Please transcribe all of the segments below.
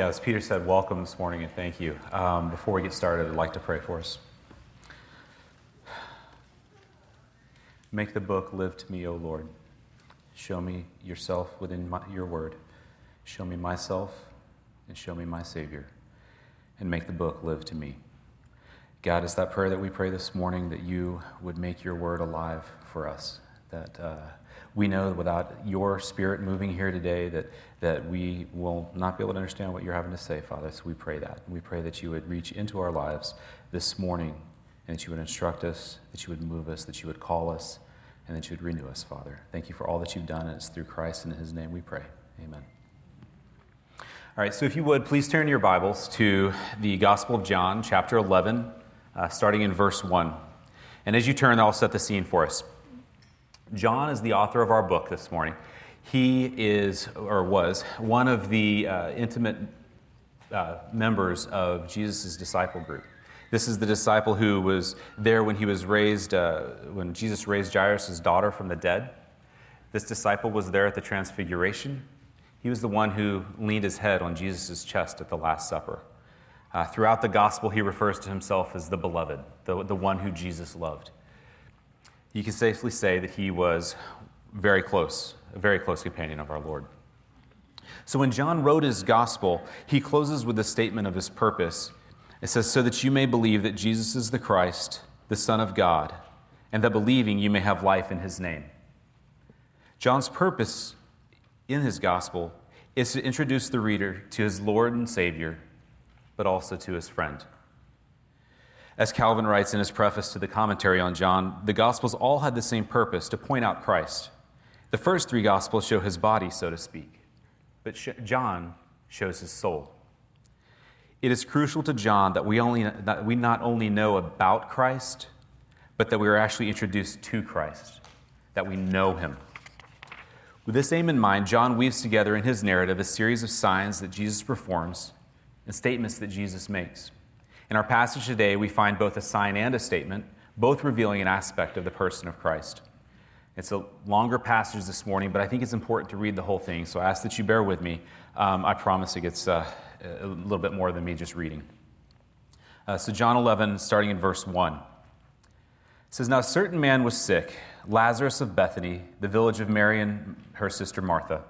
Yeah, as Peter said, welcome this morning and thank you. Um, before we get started, I'd like to pray for us. Make the book live to me, O Lord. Show me yourself within my, your word. Show me myself and show me my Savior. And make the book live to me. God, is that prayer that we pray this morning that you would make your word alive for us, that uh, we know without your spirit moving here today that, that we will not be able to understand what you're having to say, Father. So we pray that. We pray that you would reach into our lives this morning and that you would instruct us, that you would move us, that you would call us, and that you would renew us, Father. Thank you for all that you've done, and it's through Christ and in his name we pray. Amen. All right, so if you would, please turn your Bibles to the Gospel of John, chapter 11, uh, starting in verse 1. And as you turn, I'll set the scene for us. John is the author of our book this morning. He is, or was, one of the uh, intimate uh, members of Jesus' disciple group. This is the disciple who was there when he was raised, uh, when Jesus raised Jairus' daughter from the dead. This disciple was there at the Transfiguration. He was the one who leaned his head on Jesus' chest at the Last Supper. Uh, throughout the gospel, he refers to himself as the beloved, the, the one who Jesus loved you can safely say that he was very close, a very close companion of our Lord. So when John wrote his gospel, he closes with a statement of his purpose. It says, So that you may believe that Jesus is the Christ, the Son of God, and that believing you may have life in his name. John's purpose in his gospel is to introduce the reader to his Lord and Savior, but also to his friend. As Calvin writes in his preface to the commentary on John, the Gospels all had the same purpose to point out Christ. The first three Gospels show his body, so to speak, but John shows his soul. It is crucial to John that we, only, that we not only know about Christ, but that we are actually introduced to Christ, that we know him. With this aim in mind, John weaves together in his narrative a series of signs that Jesus performs and statements that Jesus makes. In our passage today, we find both a sign and a statement, both revealing an aspect of the person of Christ. It's a longer passage this morning, but I think it's important to read the whole thing, so I ask that you bear with me. Um, I promise it gets uh, a little bit more than me just reading. Uh, so, John 11, starting in verse 1, says, Now a certain man was sick, Lazarus of Bethany, the village of Mary and her sister Martha.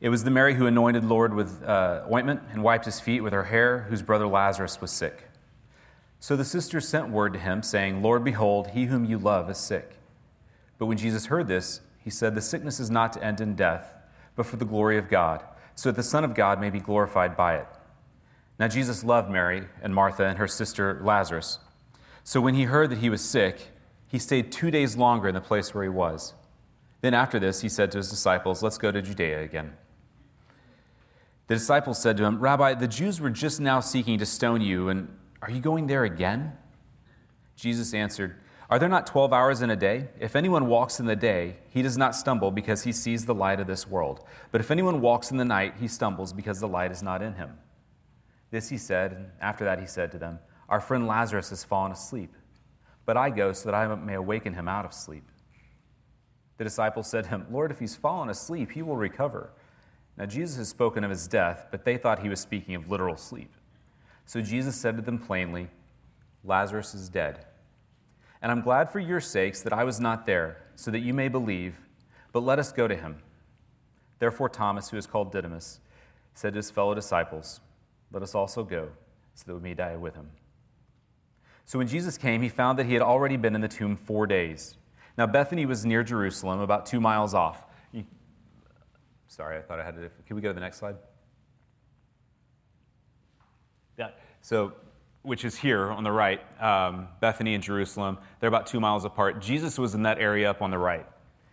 It was the Mary who anointed Lord with uh, ointment and wiped his feet with her hair, whose brother Lazarus was sick. So the sisters sent word to him, saying, Lord, behold, he whom you love is sick. But when Jesus heard this, he said, The sickness is not to end in death, but for the glory of God, so that the Son of God may be glorified by it. Now Jesus loved Mary and Martha and her sister Lazarus. So when he heard that he was sick, he stayed two days longer in the place where he was. Then after this, he said to his disciples, Let's go to Judea again. The disciples said to him, Rabbi, the Jews were just now seeking to stone you, and are you going there again? Jesus answered, Are there not 12 hours in a day? If anyone walks in the day, he does not stumble because he sees the light of this world. But if anyone walks in the night, he stumbles because the light is not in him. This he said, and after that he said to them, Our friend Lazarus has fallen asleep, but I go so that I may awaken him out of sleep. The disciples said to him, Lord, if he's fallen asleep, he will recover. Now Jesus has spoken of his death, but they thought he was speaking of literal sleep. So Jesus said to them plainly, Lazarus is dead. And I'm glad for your sakes that I was not there, so that you may believe, but let us go to him. Therefore, Thomas, who is called Didymus, said to his fellow disciples, Let us also go, so that we may die with him. So when Jesus came, he found that he had already been in the tomb four days. Now, Bethany was near Jerusalem, about two miles off. sorry, I thought I had to. Can we go to the next slide? Yeah. So, which is here on the right, um, Bethany and Jerusalem. They're about two miles apart. Jesus was in that area up on the right.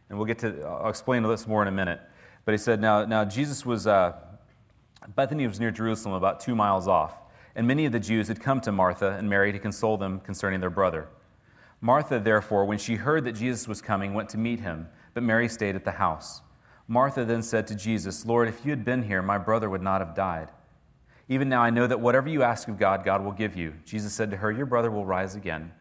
And we'll get to, I'll explain this more in a minute. But he said, now, now Jesus was, uh, Bethany was near Jerusalem, about two miles off. And many of the Jews had come to Martha and Mary to console them concerning their brother. Martha, therefore, when she heard that Jesus was coming, went to meet him, but Mary stayed at the house. Martha then said to Jesus, Lord, if you had been here, my brother would not have died. Even now I know that whatever you ask of God, God will give you. Jesus said to her, Your brother will rise again.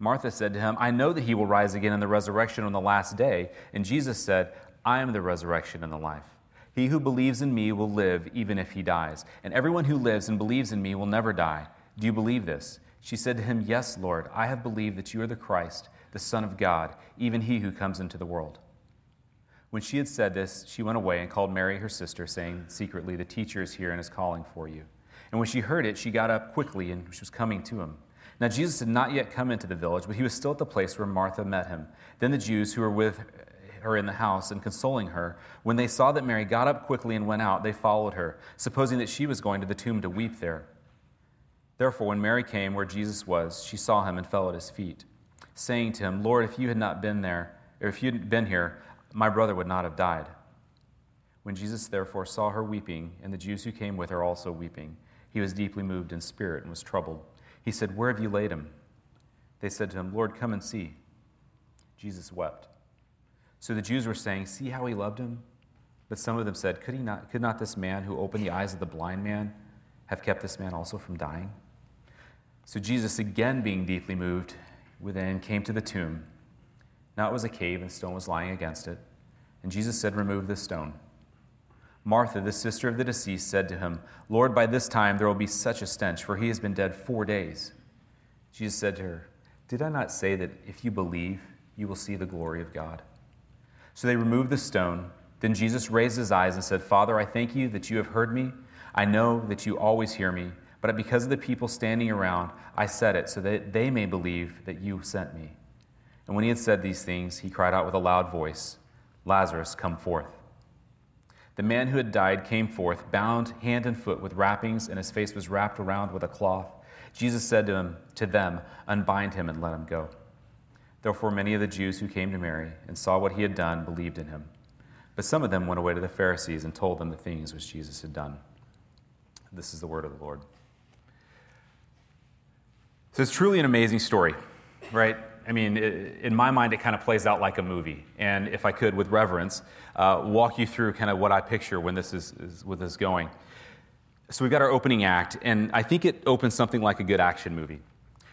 Martha said to him, I know that he will rise again in the resurrection on the last day. And Jesus said, I am the resurrection and the life. He who believes in me will live even if he dies, and everyone who lives and believes in me will never die. Do you believe this? She said to him, Yes, Lord, I have believed that you are the Christ, the Son of God, even he who comes into the world. When she had said this, she went away and called Mary, her sister, saying secretly, The teacher is here and is calling for you. And when she heard it, she got up quickly and she was coming to him. Now, Jesus had not yet come into the village, but he was still at the place where Martha met him. Then the Jews who were with her in the house and consoling her, when they saw that Mary got up quickly and went out, they followed her, supposing that she was going to the tomb to weep there. Therefore, when Mary came where Jesus was, she saw him and fell at his feet, saying to him, Lord, if you had not been there, or if you had been here, my brother would not have died. When Jesus therefore saw her weeping, and the Jews who came with her also weeping, he was deeply moved in spirit and was troubled. He said, Where have you laid him? They said to him, Lord, come and see. Jesus wept. So the Jews were saying, See how he loved him? But some of them said, Could, he not, could not this man who opened the eyes of the blind man have kept this man also from dying? So Jesus, again being deeply moved within, came to the tomb. Now it was a cave, and stone was lying against it. And Jesus said, Remove this stone. Martha, the sister of the deceased, said to him, Lord, by this time there will be such a stench, for he has been dead four days. Jesus said to her, Did I not say that if you believe, you will see the glory of God? So they removed the stone. Then Jesus raised his eyes and said, Father, I thank you that you have heard me. I know that you always hear me, but because of the people standing around, I said it so that they may believe that you sent me. And when he had said these things, he cried out with a loud voice, Lazarus, come forth. The man who had died came forth, bound hand and foot with wrappings, and his face was wrapped around with a cloth. Jesus said to, him, to them, Unbind him and let him go. Therefore, many of the Jews who came to Mary and saw what he had done believed in him. But some of them went away to the Pharisees and told them the things which Jesus had done. This is the word of the Lord. So it's truly an amazing story, right? I mean, in my mind, it kind of plays out like a movie. And if I could, with reverence, uh, walk you through kind of what I picture when this is, is with this going. So we've got our opening act, and I think it opens something like a good action movie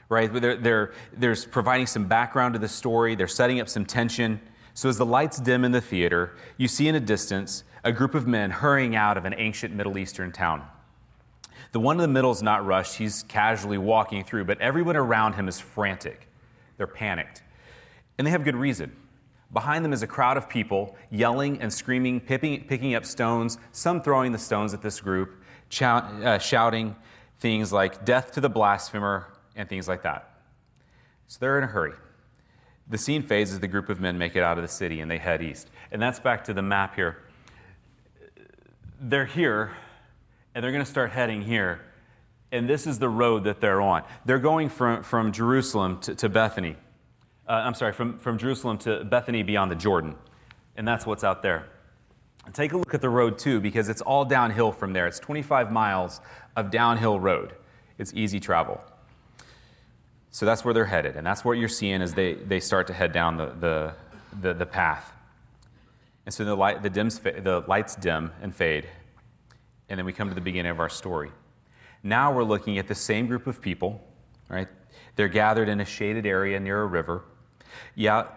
right? They're, they're, there's providing some background to the story, they're setting up some tension. So as the lights dim in the theater, you see in a distance a group of men hurrying out of an ancient Middle Eastern town. The one in the middle is not rushed, he's casually walking through, but everyone around him is frantic. They're panicked. And they have good reason. Behind them is a crowd of people yelling and screaming, picking, up stones, some throwing the stones at this group, uh, shouting things like, Death to the blasphemer, and things like that. So they're in a hurry. The scene fades as the group of men make it out of the city and they head east. And that's back to the map here. They're here and they're going to start heading here. And this is the road that they're on. They're going from, from Jerusalem to, to Bethany. Uh, I'm sorry, from, from Jerusalem to Bethany beyond the Jordan. And that's what's out there. Take a look at the road too, because it's all downhill from there. It's 25 miles of downhill road. It's easy travel. So that's where they're headed, and that's what you're seeing as they, they start to head down the, the, the, the path. And so the, light, the, dims, the lights dim and fade, and then we come to the beginning of our story. Now we're looking at the same group of people, right? They're gathered in a shaded area near a river. Yeah,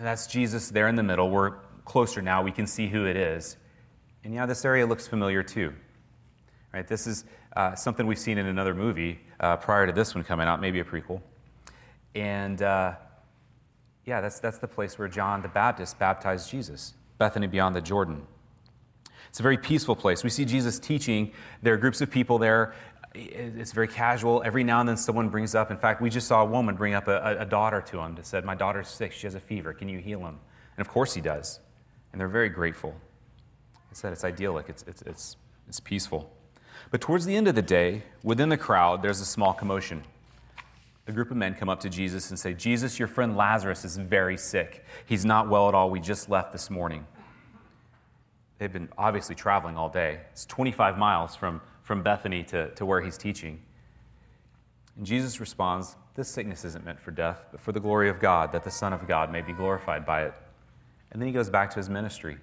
that's Jesus there in the middle. We're closer now. We can see who it is. And yeah, this area looks familiar too. Right? This is uh, something we've seen in another movie uh, prior to this one coming out, maybe a prequel. And uh, yeah, that's, that's the place where John the Baptist baptized Jesus, Bethany beyond the Jordan. It's a very peaceful place. We see Jesus teaching. There are groups of people there. It's very casual. Every now and then someone brings up, in fact, we just saw a woman bring up a, a daughter to him that said, My daughter's sick. She has a fever. Can you heal him? And of course he does. And they're very grateful. I said it's idyllic, it's, it's, it's, it's peaceful. But towards the end of the day, within the crowd, there's a small commotion a group of men come up to Jesus and say, Jesus, your friend Lazarus is very sick. He's not well at all. We just left this morning. They've been obviously traveling all day. It's 25 miles from, from Bethany to, to where he's teaching. And Jesus responds, This sickness isn't meant for death, but for the glory of God, that the Son of God may be glorified by it. And then he goes back to his ministry.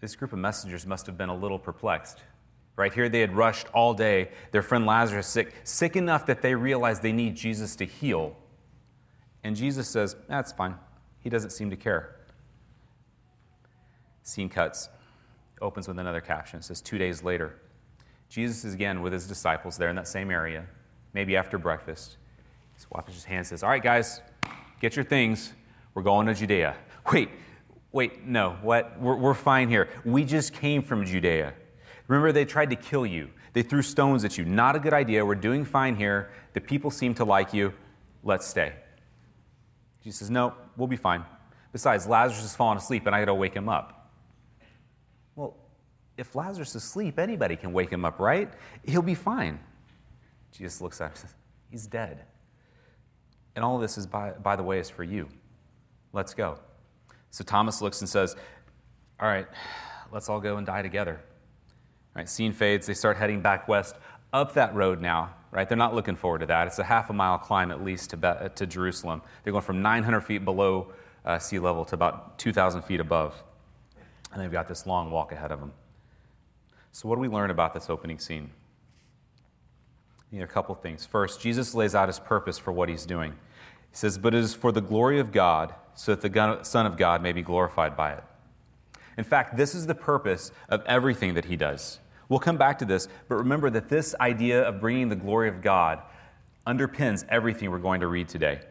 This group of messengers must have been a little perplexed. Right here, they had rushed all day. Their friend Lazarus sick, sick enough that they realized they need Jesus to heal. And Jesus says, That's fine. He doesn't seem to care. Scene cuts. opens with another caption. It says, Two days later. Jesus is again with his disciples there in that same area, maybe after breakfast. He washes his hand and says, All right, guys, get your things. We're going to Judea. Wait, wait, no, what? We're, we're fine here. We just came from Judea. Remember, they tried to kill you, they threw stones at you. Not a good idea. We're doing fine here. The people seem to like you. Let's stay. Jesus says, No, we'll be fine. Besides, Lazarus has fallen asleep and I got to wake him up. If Lazarus is asleep, anybody can wake him up, right? He'll be fine. Jesus looks at him and says, He's dead. And all of this is, by, by the way, is for you. Let's go. So Thomas looks and says, All right, let's all go and die together. All right, scene fades. They start heading back west up that road now, right? They're not looking forward to that. It's a half a mile climb at least to, to Jerusalem. They're going from 900 feet below uh, sea level to about 2,000 feet above. And they've got this long walk ahead of them. So, what do we learn about this opening scene? You know, a couple things. First, Jesus lays out his purpose for what he's doing. He says, But it is for the glory of God, so that the Son of God may be glorified by it. In fact, this is the purpose of everything that he does. We'll come back to this, but remember that this idea of bringing the glory of God underpins everything we're going to read today.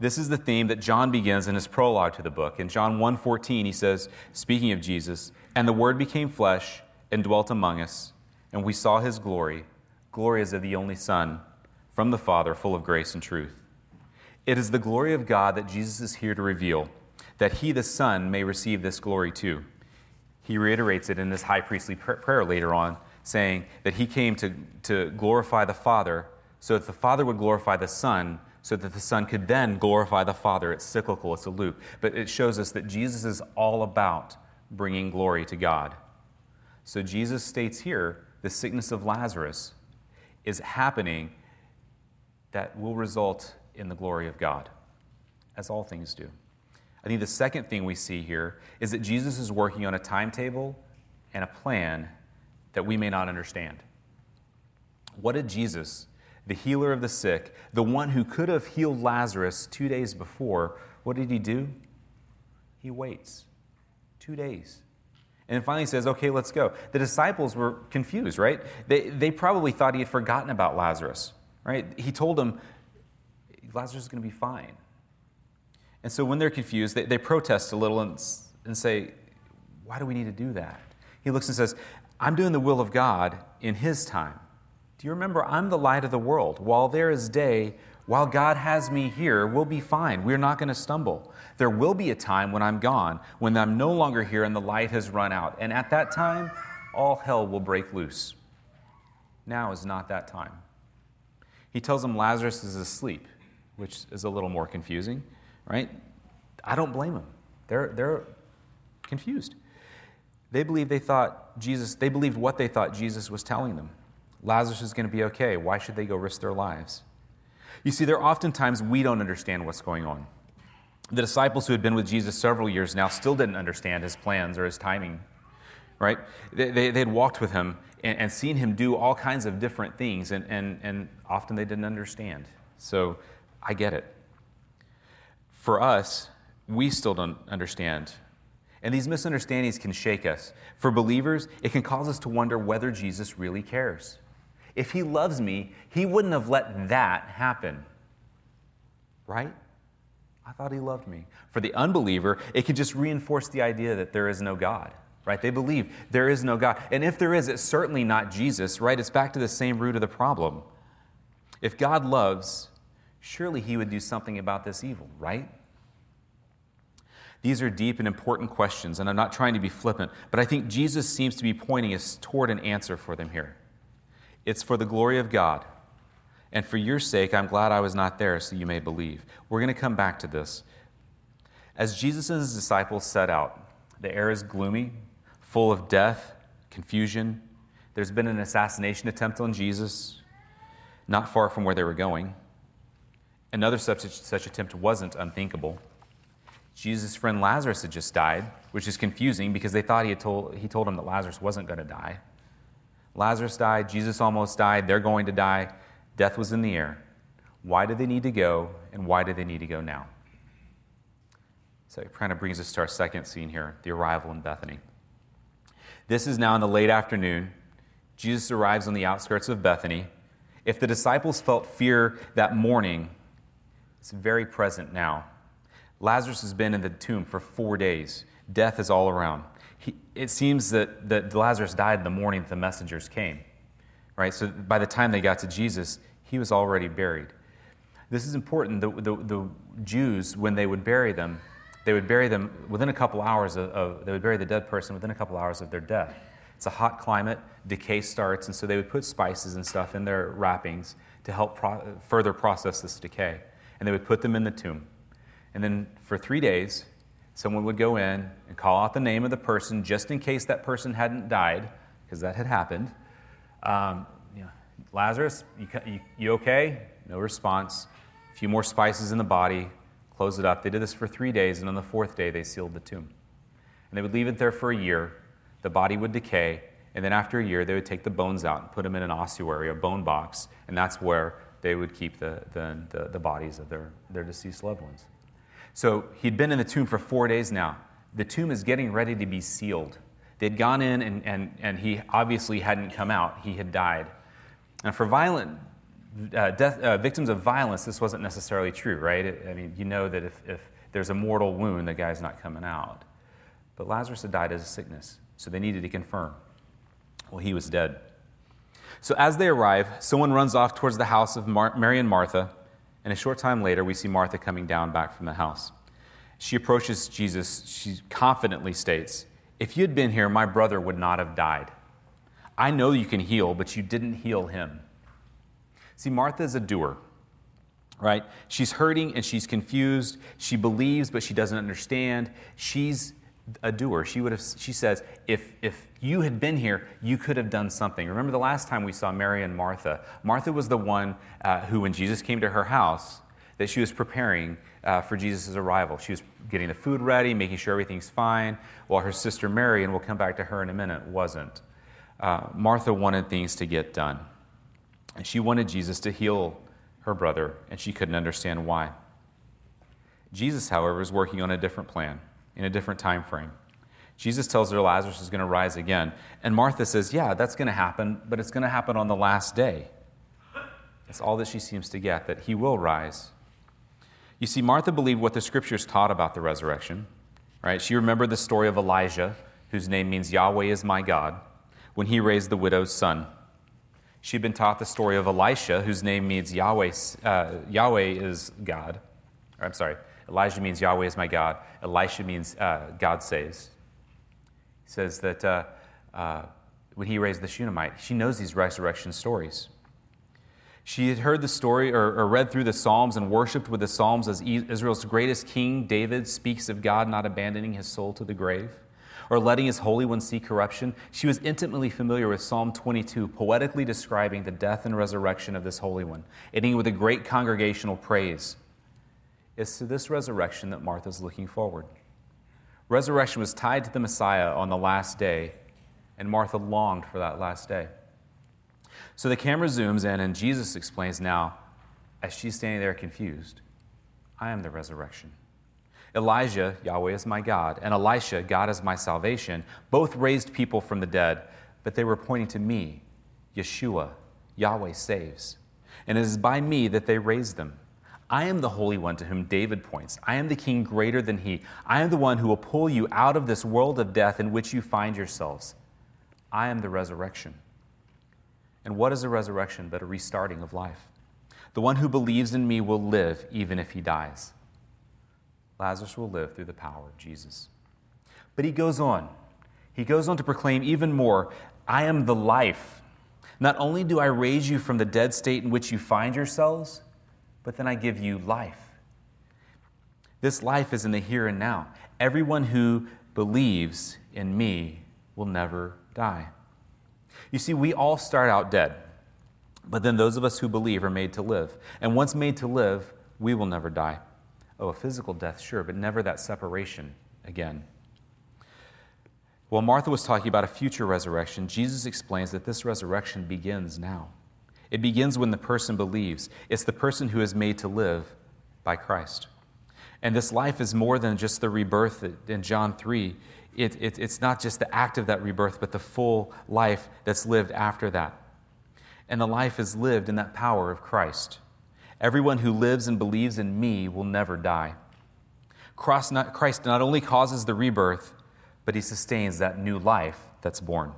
This is the theme that John begins in his prologue to the book. In John 1:14, he says, speaking of Jesus, "And the word became flesh and dwelt among us, and we saw his glory, glory as of the only Son from the Father, full of grace and truth." It is the glory of God that Jesus is here to reveal, that he the Son may receive this glory too. He reiterates it in his high priestly prayer later on, saying that he came to, to glorify the Father so that the Father would glorify the Son so that the Son could then glorify the Father. It's cyclical, it's a loop. But it shows us that Jesus is all about bringing glory to God. So Jesus states here the sickness of Lazarus is happening that will result in the glory of God, as all things do. I think the second thing we see here is that Jesus is working on a timetable and a plan that we may not understand. What did Jesus the healer of the sick, the one who could have healed Lazarus two days before, what did he do? He waits two days. And finally says, okay, let's go. The disciples were confused, right? They, they probably thought he had forgotten about Lazarus, right? He told them, Lazarus is going to be fine. And so when they're confused, they, they protest a little and, and say, why do we need to do that? He looks and says, I'm doing the will of God in his time. Do you remember? I'm the light of the world. While there is day, while God has me here, we'll be fine. We're not going to stumble. There will be a time when I'm gone, when I'm no longer here and the light has run out. And at that time, all hell will break loose. Now is not that time. He tells them Lazarus is asleep, which is a little more confusing, right? I don't blame them. They're, they're confused. They believed they thought Jesus, they believed what they thought Jesus was telling them. Lazarus is going to be okay. Why should they go risk their lives? You see, there are oftentimes we don't understand what's going on. The disciples who had been with Jesus several years now still didn't understand his plans or his timing, right? They, they, they had walked with him and, and, seen him do all kinds of different things, and, and, and often they didn't understand. So I get it. For us, we still don't understand. And these misunderstandings can shake us. For believers, it can cause us to wonder whether Jesus really cares. If he loves me, he wouldn't have let that happen. Right? I thought he loved me. For the unbeliever, it could just reinforce the idea that there is no God. Right? They believe there is no God. And if there is, it's certainly not Jesus, right? It's back to the same root of the problem. If God loves, surely he would do something about this evil, right? These are deep and important questions, and I'm not trying to be flippant, but I think Jesus seems to be pointing us toward an answer for them here. It's for the glory of God. And for your sake, I'm glad I was not there so you may believe. We're going to come back to this. As Jesus and his disciples set out, the air is gloomy, full of death, confusion. There's been an assassination attempt on Jesus, not far from where they were going. Another such, such attempt wasn't unthinkable. Jesus' friend Lazarus had just died, which is confusing because they thought he, had told, he told him that Lazarus wasn't going to die. Lazarus died, Jesus almost died, they're going to die. Death was in the air. Why do they need to go, and why do they need to go now? So it kind of brings us to our second scene here the arrival in Bethany. This is now in the late afternoon. Jesus arrives on the outskirts of Bethany. If the disciples felt fear that morning, it's very present now. Lazarus has been in the tomb for four days. Death is all around. He, it seems that, that Lazarus died in the morning that the messengers came. Right? So by the time they got to Jesus, he was already buried. This is important. The, the, the Jews, when they would bury them, they would bury them within a couple hours of, of, they would bury the dead person within a couple hours of their death. It's a hot climate, decay starts, and so they would put spices and stuff in their wrappings to help pro- further process this decay. And they would put them in the tomb. And then for three days, someone would go in and call out the name of the person just in case that person hadn't died, because that had happened. Um, you know, Lazarus, you, you, you okay? No response. A few more spices in the body, close it up. They did this for three days, and on the fourth day, they sealed the tomb. And they would leave it there for a year the body would decay, and then after a year, they would take the bones out and put them in an ossuary, a bone box, and that's where they would keep the, the, the, the bodies of their, their deceased loved ones. So he'd been in the tomb for four days now. The tomb is getting ready to be sealed. They'd gone in, and, and, and he obviously hadn't come out. He had died. And for violent uh, death, uh, victims of violence, this wasn't necessarily true, right? I mean, you know that if, if there's a mortal wound, the guy's not coming out. But Lazarus had died as a sickness. So they needed to confirm. Well, he was dead. So as they arrive, someone runs off towards the house of Mar- Mary and Martha, and a short time later, we see Martha coming down back from the house. She approaches Jesus. She confidently states, If you had been here, my brother would not have died. I know you can heal, but you didn't heal him. See, Martha is a doer, right? She's hurting and she's confused. She believes, but she doesn't understand. She's a doer. She would have she says, if if you had been here, you could have done something. Remember the last time we saw Mary and Martha. Martha was the one uh, who, when Jesus came to her house, that she was preparing uh, for Jesus' arrival. She was getting the food ready, making sure everything's fine, while her sister Mary, and we'll come back to her in a minute, wasn't. Uh, Martha wanted things to get done. And she wanted Jesus to heal her brother, and she couldn't understand why. Jesus, however, is working on a different plan in a different time frame. Jesus tells her Lazarus is going to rise again. And Martha says, Yeah, that's going to happen, but it's going to happen on the last day. That's all that she seems to get, that he will rise. You see, Martha believed what the scriptures taught about the resurrection, right? She remembered the story of Elijah, whose name means Yahweh is my God, when he raised the widow's son. She'd been taught the story of Elisha, whose name means Yahweh, uh, Yahweh is God. Or, I'm sorry, Elijah means Yahweh is my God. Elisha means uh, God saves. He says that uh, uh, when he raised the Shunammite, she knows these resurrection stories. She had heard the story or, or read through the Psalms and worshiped with the Psalms as Israel's greatest king, David, speaks of God not abandoning his soul to the grave or letting his Holy One see corruption. She was intimately familiar with Psalm 22, poetically describing the death and resurrection of this Holy One, ending with a great congregational praise. It's to this resurrection that Martha's looking forward. Resurrection was tied to the Messiah on the last day, and Martha longed for that last day. So the camera zooms in, and Jesus explains now, as she's standing there confused, I am the resurrection. Elijah, Yahweh is my God, and Elisha, God is my salvation, both raised people from the dead, but they were pointing to me, Yeshua, Yahweh saves. And it is by me that they raised them. I am the Holy One to whom David points. I am the King greater than he. I am the one who will pull you out of this world of death in which you find yourselves. I am the resurrection. And what is a resurrection but a restarting of life? The one who believes in me will live even if he dies. Lazarus will live through the power of Jesus. But he goes on. He goes on to proclaim even more I am the life. Not only do I raise you from the dead state in which you find yourselves, but then I give you life. This life is in the here and now. Everyone who believes in me will never die. You see, we all start out dead, but then those of us who believe are made to live. And once made to live, we will never die. Oh, a physical death, sure, but never that separation again. While Martha was talking about a future resurrection, Jesus explains that this resurrection begins now. It begins when the person believes. It's the person who is made to live by Christ. And this life is more than just the rebirth in John 3. it, it, it's not just the act of that rebirth, but the full life that's lived after that. And the life is lived in that power of Christ. Everyone who lives and believes in me will never die. Christ not, Christ not only causes the rebirth, but he sustains that new life that's born.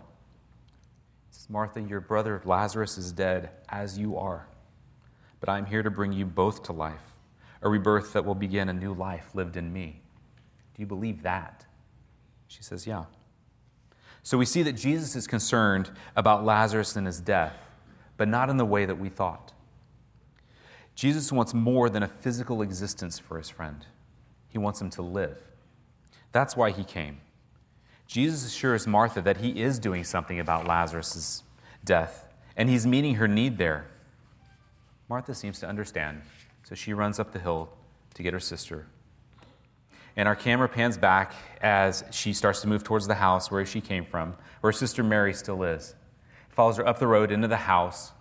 Martha, your brother Lazarus is dead, as you are. But I am here to bring you both to life, a rebirth that will begin a new life lived in me. Do you believe that? She says, Yeah. So we see that Jesus is concerned about Lazarus and his death, but not in the way that we thought. Jesus wants more than a physical existence for his friend, he wants him to live. That's why he came. Jesus assures Martha that he is doing something about Lazarus' death, and he's meeting her need there. Martha seems to understand, so she runs up the hill to get her sister. And our camera pans back as she starts to move towards the house where she came from, where Sister Mary still is. Follows her up the road into the house,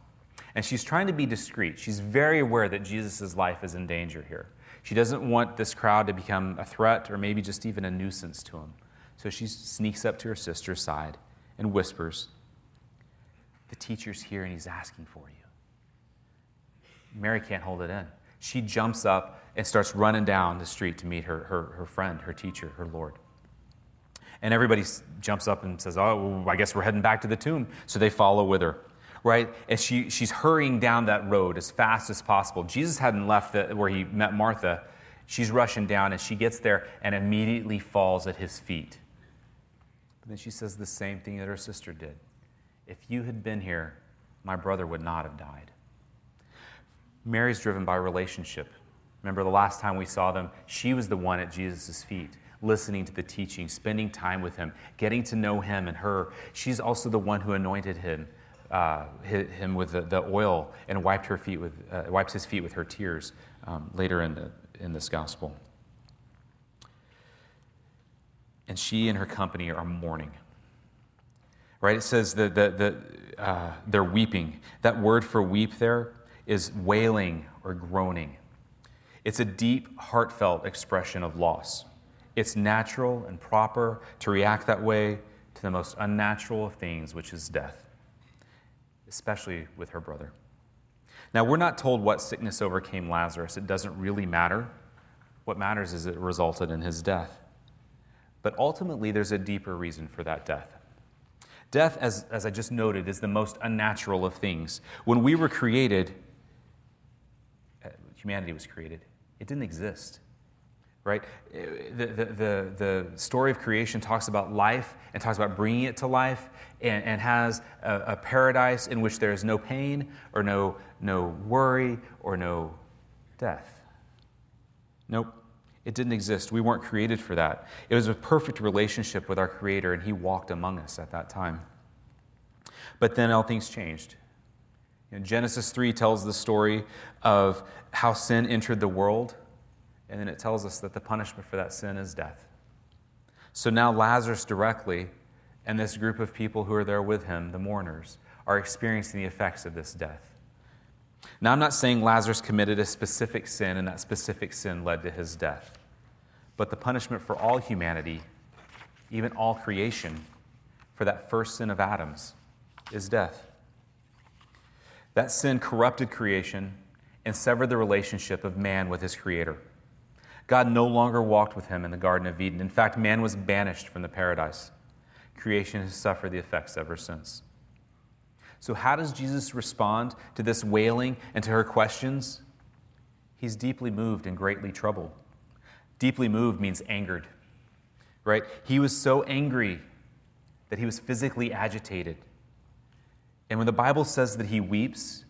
and she's trying to be discreet. She's very aware that Jesus' life is in danger here. She doesn't want this crowd to become a threat or maybe just even a nuisance to him. So she sneaks up to her sister's side and whispers, The teacher's here and he's asking for you. Mary can't hold it in. She jumps up and starts running down the street to meet her, her, her friend, her teacher, her Lord. And everybody jumps up and says, Oh, I guess we're heading back to the tomb. So they follow with her, right? And she, she's hurrying down that road as fast as possible. Jesus hadn't left the, where he met Martha. She's rushing down, and she gets there and immediately falls at his feet. But then she says the same thing that her sister did If you had been here, my brother would not have died. Mary's driven by relationship. Remember the last time we saw them, she was the one at Jesus' feet, listening to the teaching, spending time with him, getting to know him and her. She's also the one who anointed him, uh, him with the, the, oil and wiped her feet with, uh, wiped his feet with her tears um, later in, the, in this gospel. And she and her company are mourning. Right? It says that the, the, uh, they're weeping. That word for weep there is wailing or groaning. It's a deep, heartfelt expression of loss. It's natural and proper to react that way to the most unnatural of things, which is death, especially with her brother. Now, we're not told what sickness overcame Lazarus. It doesn't really matter. What matters is it resulted in his death. But ultimately, there's a deeper reason for that death. Death, as, as I just noted, is the most unnatural of things. When we were created, uh, humanity was created, it didn't exist. Right? The, the, the, the, story of creation talks about life and talks about bringing it to life and, and has a, a paradise in which there is no pain or no, no worry or no death. Nope. It didn't exist. We weren't created for that. It was a perfect relationship with our Creator, and He walked among us at that time. But then all things changed. You know, Genesis 3 tells the story of how sin entered the world, and then it tells us that the punishment for that sin is death. So now Lazarus directly and this group of people who are there with him, the mourners, are experiencing the effects of this death. Now, I'm not saying Lazarus committed a specific sin and that specific sin led to his death, but the punishment for all humanity, even all creation, for that first sin of Adam's is death. That sin corrupted creation and severed the relationship of man with his creator. God no longer walked with him in the Garden of Eden. In fact, man was banished from the paradise. Creation has suffered the effects ever since. So, how does Jesus respond to this wailing and to her questions? He's deeply moved and greatly troubled. Deeply moved means angered, right? He was so angry that he was physically agitated. And when the Bible says that he weeps,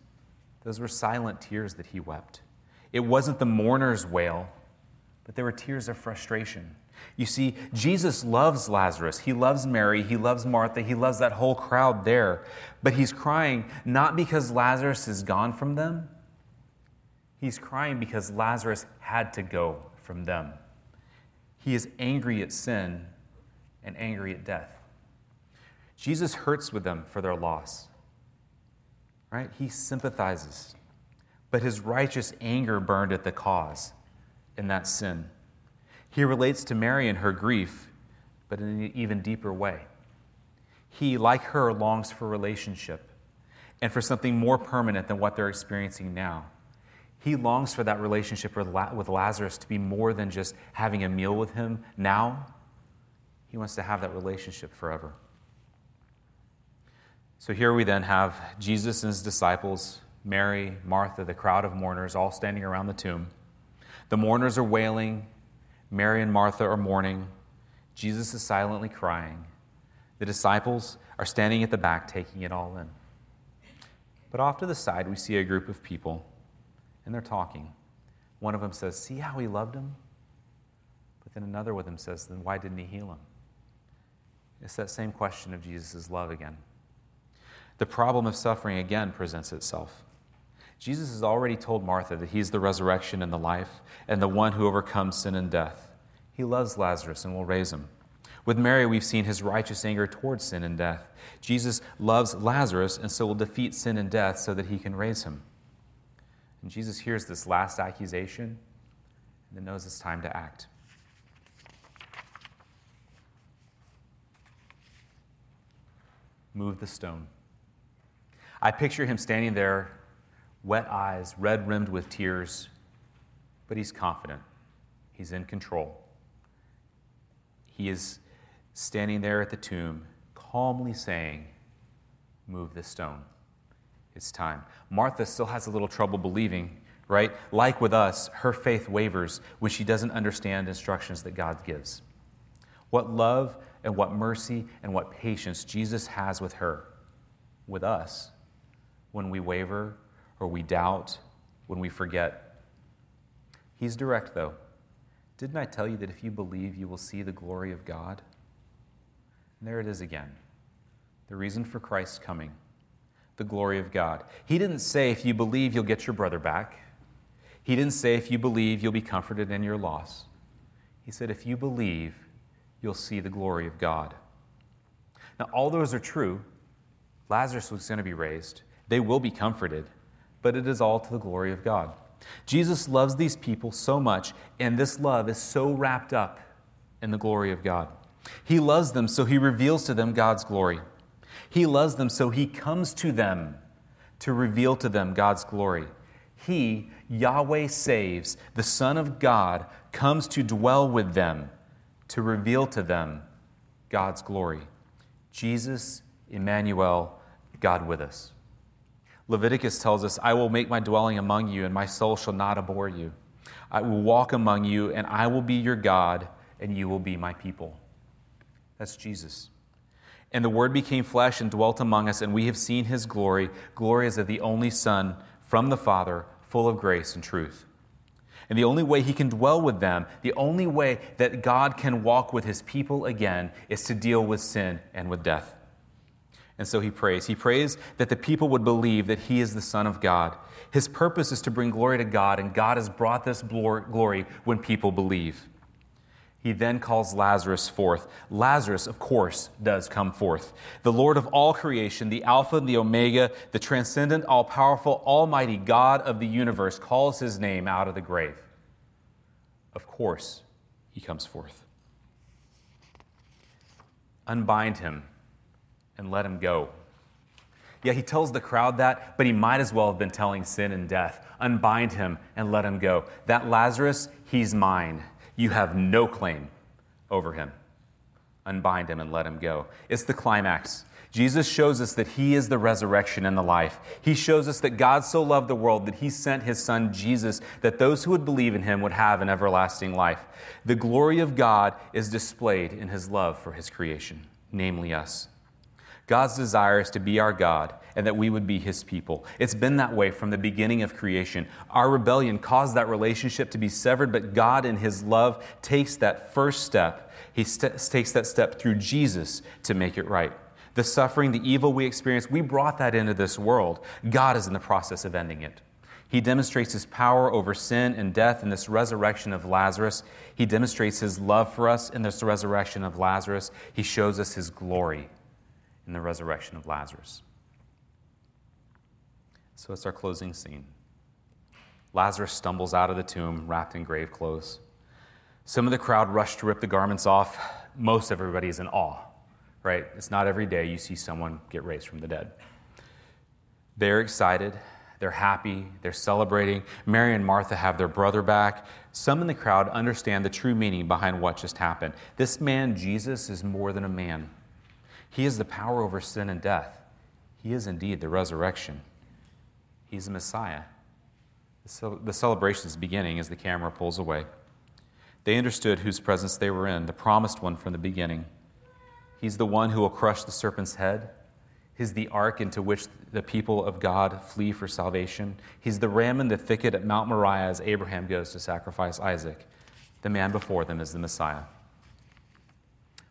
those were silent tears that he wept. It wasn't the mourner's wail, but there were tears of frustration. You see, Jesus loves Lazarus. He loves Mary. He loves Martha. He loves that whole crowd there. But he's crying not because Lazarus is gone from them, he's crying because Lazarus had to go from them. He is angry at sin and angry at death. Jesus hurts with them for their loss, right? He sympathizes. But his righteous anger burned at the cause in that sin. He relates to Mary and her grief, but in an even deeper way. He, like her, longs for relationship and for something more permanent than what they're experiencing now. He longs for that relationship with Lazarus to be more than just having a meal with him now. He wants to have that relationship forever. So here we then have Jesus and his disciples, Mary, Martha, the crowd of mourners, all standing around the tomb. The mourners are wailing, Mary and Martha are mourning. Jesus is silently crying. The disciples are standing at the back, taking it all in. But off to the side, we see a group of people, and they're talking. One of them says, See how he loved him? But then another with him says, Then why didn't he heal him? It's that same question of Jesus' love again. The problem of suffering again presents itself. Jesus has already told Martha that he's the resurrection and the life, and the one who overcomes sin and death. He loves Lazarus and will raise him. With Mary, we've seen his righteous anger towards sin and death. Jesus loves Lazarus and so will defeat sin and death so that he can raise him. And Jesus hears this last accusation and then knows it's time to act. Move the stone. I picture him standing there, wet eyes, red rimmed with tears, but he's confident. He's in control. He is standing there at the tomb, calmly saying, Move the stone. It's time. Martha still has a little trouble believing, right? Like with us, her faith wavers when she doesn't understand instructions that God gives. What love and what mercy and what patience Jesus has with her, with us, when we waver or we doubt, when we forget. He's direct, though. Didn't I tell you that if you believe, you will see the glory of God? And there it is again. The reason for Christ's coming, the glory of God. He didn't say, if you believe, you'll get your brother back. He didn't say, if you believe, you'll be comforted in your loss. He said, if you believe, you'll see the glory of God. Now, all those are true. Lazarus was going to be raised, they will be comforted, but it is all to the glory of God. Jesus loves these people so much, and this love is so wrapped up in the glory of God. He loves them, so he reveals to them God's glory. He loves them, so he comes to them to reveal to them God's glory. He, Yahweh saves, the Son of God, comes to dwell with them to reveal to them God's glory. Jesus, Emmanuel, God with us. Leviticus tells us, I will make my dwelling among you, and my soul shall not abhor you. I will walk among you, and I will be your God, and you will be my people. That's Jesus. And the Word became flesh and dwelt among us, and we have seen his glory. Glory as of the only Son from the Father, full of grace and truth. And the only way he can dwell with them, the only way that God can walk with his people again, is to deal with sin and with death. And so he prays. He prays that the people would believe that he is the Son of God. His purpose is to bring glory to God, and God has brought this glory when people believe. He then calls Lazarus forth. Lazarus, of course, does come forth. The Lord of all creation, the Alpha and the Omega, the transcendent, all powerful, almighty God of the universe, calls his name out of the grave. Of course, he comes forth. Unbind him and let him go. Yeah, he tells the crowd that, but he might as well have been telling sin and death. Unbind him and let him go. That Lazarus, he's mine. You have no claim over him. Unbind him and let him go. It's the climax. Jesus shows us that he is the resurrection and the life. He shows us that God so loved the world that he sent his son Jesus that those who would believe in him would have an everlasting life. The glory of God is displayed in his love for his creation, namely us. God's desire is to be our God and that we would be his people. It's been that way from the beginning of creation. Our rebellion caused that relationship to be severed, but God, in his love, takes that first step. He st- takes that step through Jesus to make it right. The suffering, the evil we experience, we brought that into this world. God is in the process of ending it. He demonstrates his power over sin and death in this resurrection of Lazarus. He demonstrates his love for us in this resurrection of Lazarus. He shows us his glory in the resurrection of Lazarus. So it's our closing scene. Lazarus stumbles out of the tomb wrapped in grave clothes. Some of the crowd rush to rip the garments off. most everybody is in awe, right? It's not every day you see someone get raised from the dead. They're excited, they're happy, they're celebrating. Mary and Martha have their brother back. Some in the crowd understand the true meaning behind what just happened. This man, Jesus, is more than a man, he is the power over sin and death. He is indeed the resurrection. He's the Messiah. The celebration is beginning as the camera pulls away. They understood whose presence they were in, the promised one from the beginning. He's the one who will crush the serpent's head. He's the ark into which the people of God flee for salvation. He's the ram in the thicket at Mount Moriah as Abraham goes to sacrifice Isaac. The man before them is the Messiah.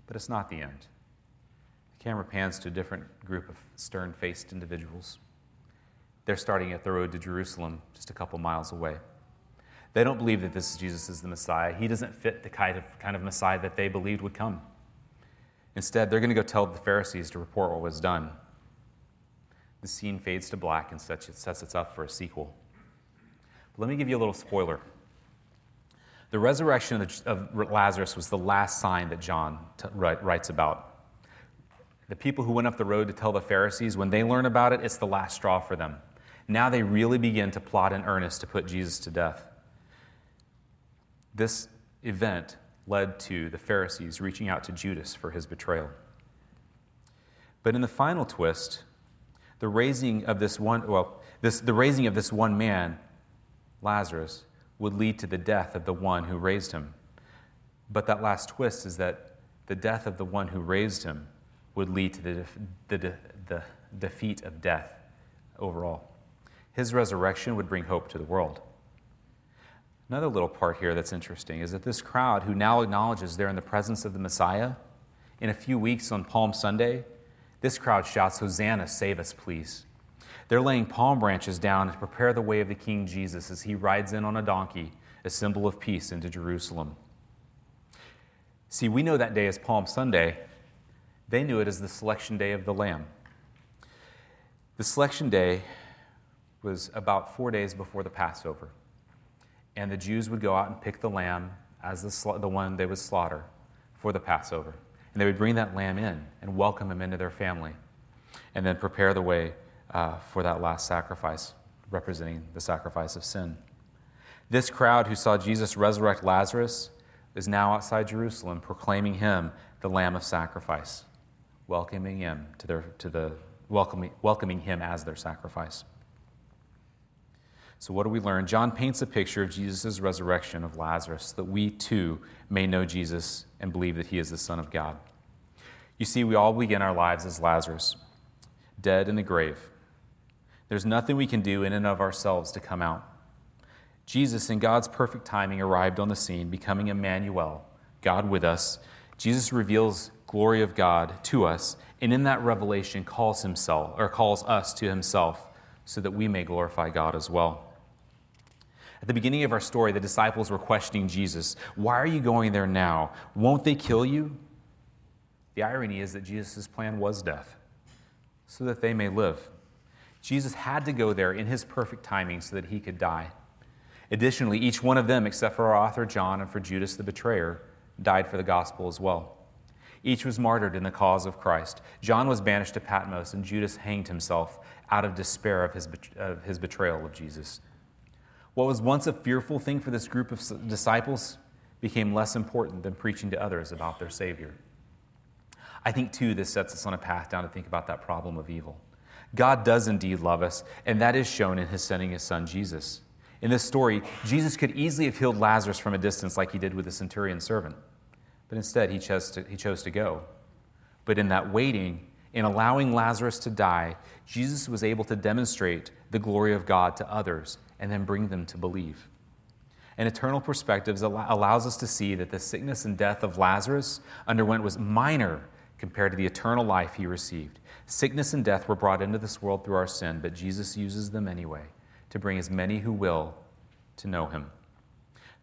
But it's not the end. Camera pans to a different group of stern faced individuals. They're starting at the road to Jerusalem, just a couple miles away. They don't believe that this Jesus is the Messiah. He doesn't fit the kind of, kind of Messiah that they believed would come. Instead, they're going to go tell the Pharisees to report what was done. The scene fades to black and sets, sets it up for a sequel. But let me give you a little spoiler. The resurrection of Lazarus was the last sign that John t- writes about. The people who went up the road to tell the Pharisees, when they learn about it, it's the last straw for them. Now they really begin to plot in earnest to put Jesus to death. This event led to the Pharisees reaching out to Judas for his betrayal. But in the final twist, the raising of this one, well, this, the raising of this one man, Lazarus, would lead to the death of the one who raised him. But that last twist is that the death of the one who raised him would lead to the, the, the defeat of death overall. His resurrection would bring hope to the world. Another little part here that's interesting is that this crowd who now acknowledges they're in the presence of the Messiah, in a few weeks on Palm Sunday, this crowd shouts, Hosanna, save us, please. They're laying palm branches down to prepare the way of the King Jesus as he rides in on a donkey, a symbol of peace, into Jerusalem. See, we know that day as Palm Sunday. They knew it as the selection day of the Lamb. The selection day was about four days before the Passover and the Jews would go out and pick the lamb as the, the one they would slaughter for the Passover. And they would bring that lamb in and welcome him into their family, and then prepare the way uh, for that last sacrifice, representing the sacrifice of sin. This crowd who saw Jesus resurrect Lazarus is now outside Jerusalem, proclaiming him the Lamb of sacrifice, welcoming him to their to the welcoming, welcoming him as their sacrifice. So, what do we learn? John paints a picture of Jesus' resurrection of Lazarus so that we too may know Jesus and believe that he is the Son of God. You see, we all begin our lives as Lazarus, dead in the grave. There's nothing we can do in and of ourselves to come out. Jesus, in God's perfect timing, arrived on the scene, becoming Emmanuel, God with us. Jesus reveals glory of God to us, and in that revelation calls himself or calls us to himself so that we may glorify God as well. At the beginning of our story, the disciples were questioning Jesus Why are you going there now? Won't they kill you? The irony is that Jesus' plan was death, so that they may live. Jesus had to go there in his perfect timing so that he could die. Additionally, each one of them, except for our author John and for Judas the betrayer, died for the gospel as well. Each was martyred in the cause of Christ. John was banished to Patmos, and Judas hanged himself out of despair of his, of his betrayal of Jesus. What was once a fearful thing for this group of disciples became less important than preaching to others about their Savior. I think, too, this sets us on a path down to think about that problem of evil. God does indeed love us, and that is shown in his sending his son Jesus. In this story, Jesus could easily have healed Lazarus from a distance like he did with the centurion servant, but instead he chose to, he chose to go. But in that waiting, in allowing Lazarus to die, Jesus was able to demonstrate the glory of God to others and then bring them to believe. An eternal perspective allows us to see that the sickness and death of Lazarus underwent was minor compared to the eternal life he received. Sickness and death were brought into this world through our sin, but Jesus uses them anyway to bring as many who will to know him.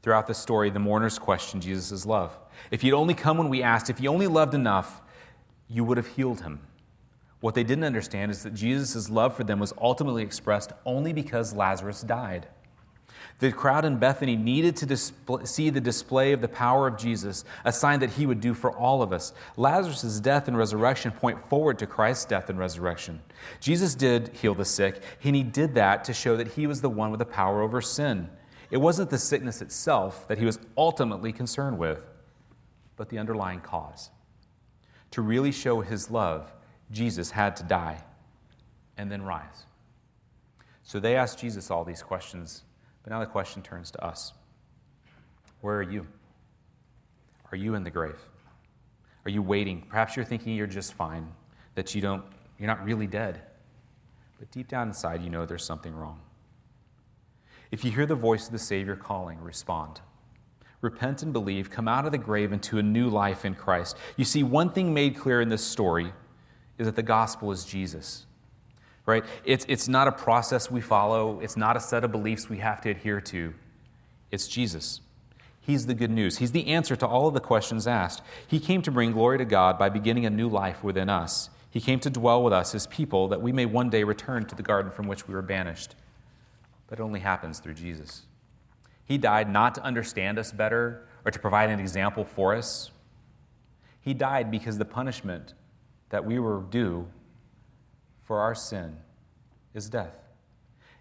Throughout the story, the mourners question Jesus' love. If he'd only come when we asked, if he only loved enough, you would have healed him. What they didn't understand is that Jesus' love for them was ultimately expressed only because Lazarus died. The crowd in Bethany needed to display, see the display of the power of Jesus, a sign that he would do for all of us. Lazarus' death and resurrection point forward to Christ's death and resurrection. Jesus did heal the sick, and he did that to show that he was the one with the power over sin. It wasn't the sickness itself that he was ultimately concerned with, but the underlying cause. To really show his love, Jesus had to die and then rise. So they asked Jesus all these questions, but now the question turns to us Where are you? Are you in the grave? Are you waiting? Perhaps you're thinking you're just fine, that you don't, you're not really dead. But deep down inside, you know there's something wrong. If you hear the voice of the Savior calling, respond. Repent and believe, come out of the grave into a new life in Christ. You see, one thing made clear in this story is that the gospel is Jesus. Right? It's, it's not a process we follow, it's not a set of beliefs we have to adhere to. It's Jesus. He's the good news. He's the answer to all of the questions asked. He came to bring glory to God by beginning a new life within us. He came to dwell with us, his people, that we may one day return to the garden from which we were banished. But it only happens through Jesus. He died not to understand us better or to provide an example for us. He died because the punishment that we were due for our sin is death.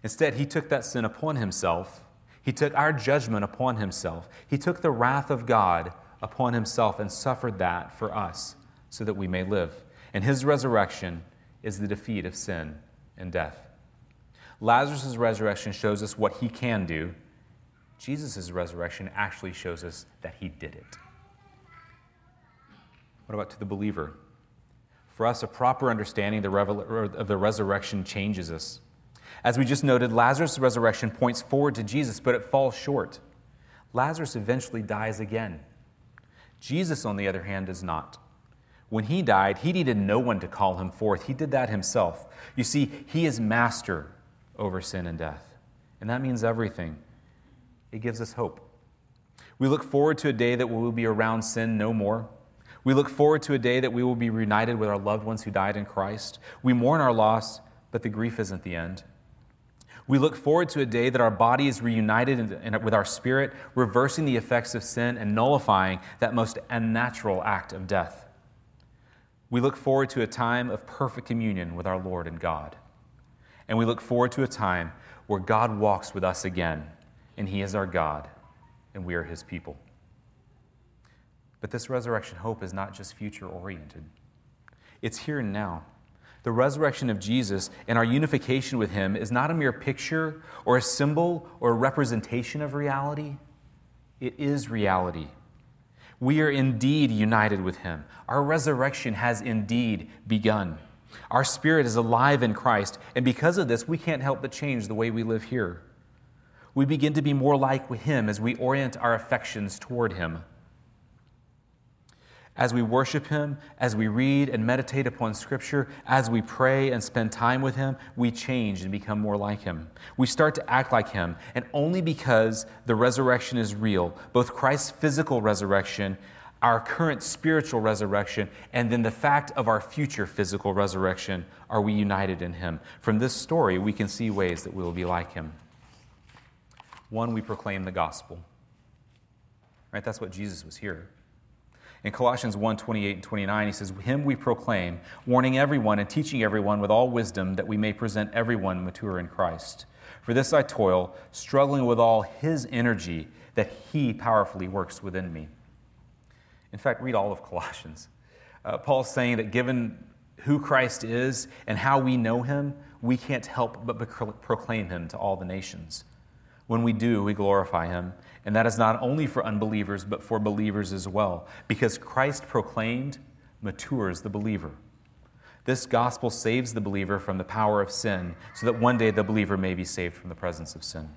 Instead, he took that sin upon himself. He took our judgment upon himself. He took the wrath of God upon himself and suffered that for us so that we may live. And his resurrection is the defeat of sin and death. Lazarus' resurrection shows us what he can do Jesus' resurrection actually shows us that he did it. What about to the believer? For us, a proper understanding of the resurrection changes us. As we just noted, Lazarus' resurrection points forward to Jesus, but it falls short. Lazarus eventually dies again. Jesus, on the other hand, does not. When he died, he needed no one to call him forth. He did that himself. You see, he is master over sin and death. And that means everything it gives us hope. We look forward to a day that we will be around sin no more. We look forward to a day that we will be reunited with our loved ones who died in Christ. We mourn our loss, but the grief isn't the end. We look forward to a day that our body is reunited with our spirit, reversing the effects of sin and nullifying that most unnatural act of death. We look forward to a time of perfect communion with our Lord and God. And we look forward to a time where God walks with us again and He is our God, and we are His people. But this resurrection hope is not just future oriented, it's here and now. The resurrection of Jesus and our unification with Him is not a mere picture or a symbol or a representation of reality, it is reality. We are indeed united with Him. Our resurrection has indeed begun. Our spirit is alive in Christ, and because of this, we can't help but change the way we live here we begin to be more like Him as we orient our affections toward Him. As we worship Him, as we read and meditate upon Scripture, as we pray and spend time with Him, we change and become more like Him. We start to act like Him, and only because the resurrection is real, both Christ's physical resurrection, our current spiritual resurrection, and then the fact of our future physical resurrection, are we united in Him. From this story, we can see ways that we will be like Him. One, we proclaim the gospel. Right? That's what Jesus was here. In Colossians 1 28 and 29, he says, Him we proclaim, warning everyone and teaching everyone with all wisdom that we may present everyone mature in Christ. For this I toil, struggling with all his energy that he powerfully works within me. In fact, read all of Colossians. Uh, Paul's saying that given who Christ is and how we know him, we can't help but proclaim him to all the nations. When we do, we glorify him. And that is not only for unbelievers, but for believers as well, because Christ proclaimed matures the believer. This gospel saves the believer from the power of sin, so that one day the believer may be saved from the presence of sin.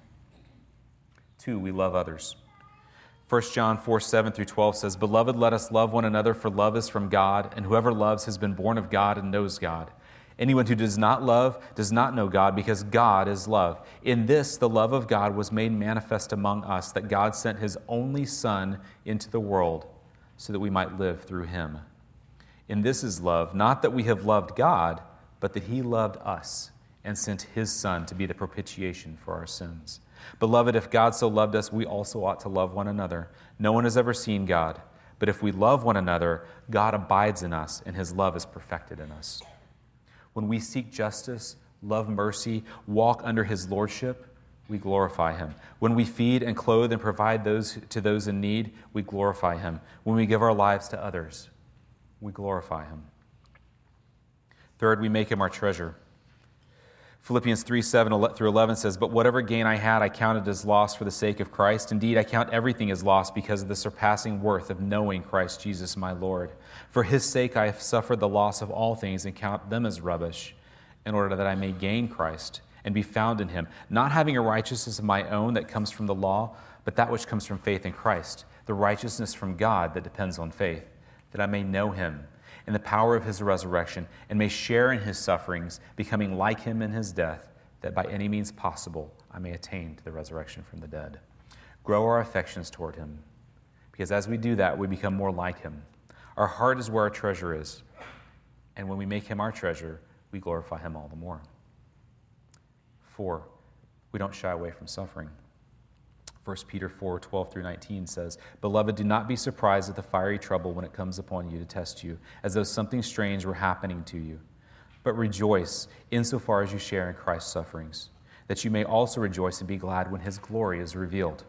Two, we love others. 1 John 4 7 through 12 says, Beloved, let us love one another, for love is from God, and whoever loves has been born of God and knows God. Anyone who does not love does not know God because God is love. In this, the love of God was made manifest among us, that God sent his only Son into the world so that we might live through him. In this is love, not that we have loved God, but that he loved us and sent his Son to be the propitiation for our sins. Beloved, if God so loved us, we also ought to love one another. No one has ever seen God, but if we love one another, God abides in us, and his love is perfected in us. When we seek justice, love mercy, walk under his lordship, we glorify him. When we feed and clothe and provide those to those in need, we glorify him. When we give our lives to others, we glorify him. Third, we make him our treasure. Philippians 3 7 through 11 says, But whatever gain I had, I counted as loss for the sake of Christ. Indeed, I count everything as loss because of the surpassing worth of knowing Christ Jesus my Lord. For his sake I have suffered the loss of all things and count them as rubbish, in order that I may gain Christ and be found in him, not having a righteousness of my own that comes from the law, but that which comes from faith in Christ, the righteousness from God that depends on faith, that I may know him in the power of his resurrection and may share in his sufferings, becoming like him in his death, that by any means possible I may attain to the resurrection from the dead. Grow our affections toward him, because as we do that, we become more like him. Our heart is where our treasure is, and when we make him our treasure, we glorify him all the more. Four, we don't shy away from suffering. 1 Peter 4 12 through 19 says, Beloved, do not be surprised at the fiery trouble when it comes upon you to test you, as though something strange were happening to you. But rejoice insofar as you share in Christ's sufferings, that you may also rejoice and be glad when his glory is revealed.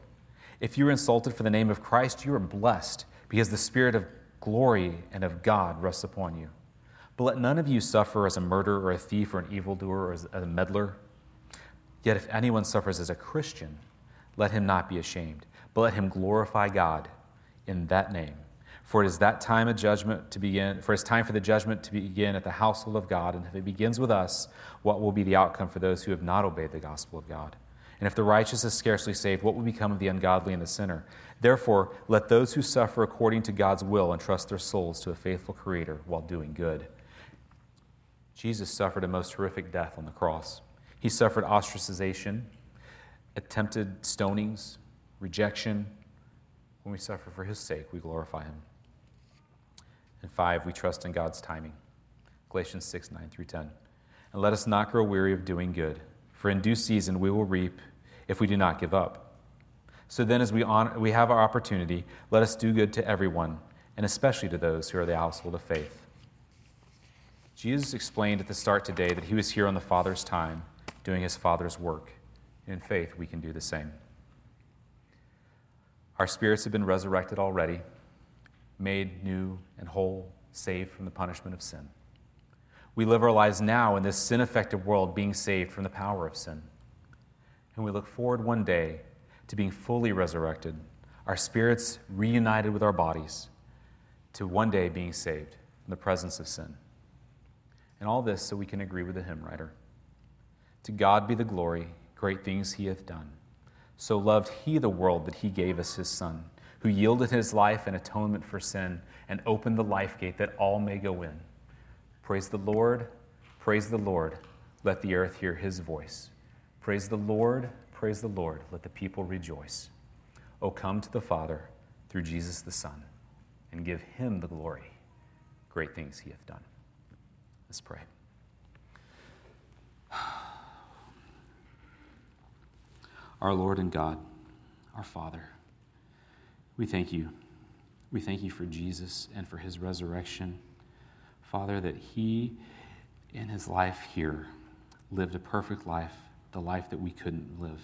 If you are insulted for the name of Christ, you are blessed, because the Spirit of glory and of God rests upon you. But let none of you suffer as a murderer or a thief or an evildoer or as a meddler. Yet if anyone suffers as a Christian, let him not be ashamed, but let him glorify God in that name. For it is that time of judgment to begin, for it's time for the judgment to begin at the household of God. And if it begins with us, what will be the outcome for those who have not obeyed the gospel of God? And if the righteous is scarcely saved, what will become of the ungodly and the sinner? Therefore, let those who suffer according to God's will entrust their souls to a faithful Creator while doing good. Jesus suffered a most horrific death on the cross. He suffered ostracization, attempted stonings, rejection. When we suffer for his sake, we glorify him. And five, we trust in God's timing. Galatians 6, 9 through 10. And let us not grow weary of doing good, for in due season we will reap if we do not give up. So then, as we, honor, we have our opportunity, let us do good to everyone, and especially to those who are the household of faith. Jesus explained at the start today that he was here on the Father's time, doing his Father's work. In faith, we can do the same. Our spirits have been resurrected already, made new and whole, saved from the punishment of sin. We live our lives now in this sin affected world, being saved from the power of sin. And we look forward one day to being fully resurrected, our spirits reunited with our bodies, to one day being saved from the presence of sin. And all this so we can agree with the hymn writer. To God be the glory great things he hath done. So loved he the world that he gave us his Son, who yielded his life in atonement for sin and opened the life gate that all may go in. Praise the Lord, praise the Lord, let the earth hear his voice. Praise the Lord, praise the Lord, let the people rejoice. O come to the Father through Jesus the Son, and give him the glory. Great things he hath done. Let's pray. Our Lord and God, our Father. We thank you. We thank you for Jesus and for his resurrection. Father, that he, in his life here, lived a perfect life, the life that we couldn't live.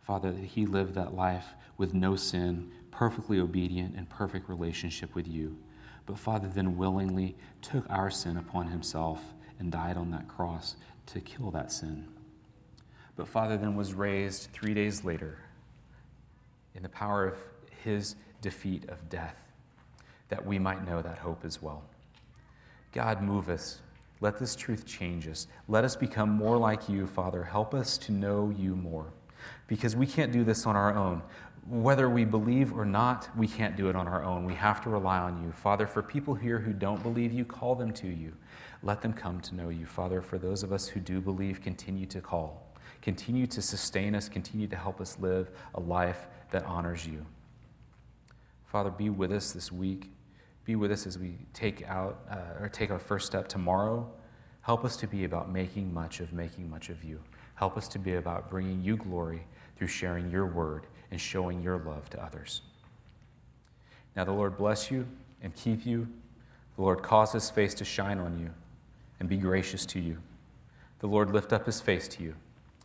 Father, that he lived that life with no sin, perfectly obedient, and perfect relationship with you. But Father, then willingly took our sin upon himself and died on that cross to kill that sin but Father then was raised three days later in the power of his defeat of death, that we might know that hope as well. God, move us. Let this truth change us. Let us become more like you, Father. Help us to know you more. Because we can't do this on our own. Whether we believe or not, we can't do it on our own. We have to rely on you. Father, for people here who don't believe you, call them to you. Let them come to know you. Father, for those of us who do believe, continue to call. Continue to sustain us, continue to help us live a life that honors you. Father, be with us this week. Be with us as we take out uh, or take our first step tomorrow. Help us to be about making much of making much of you. Help us to be about bringing you glory through sharing your word and showing your love to others. Now, the Lord bless you and keep you. The Lord cause his face to shine on you and be gracious to you. The Lord lift up his face to you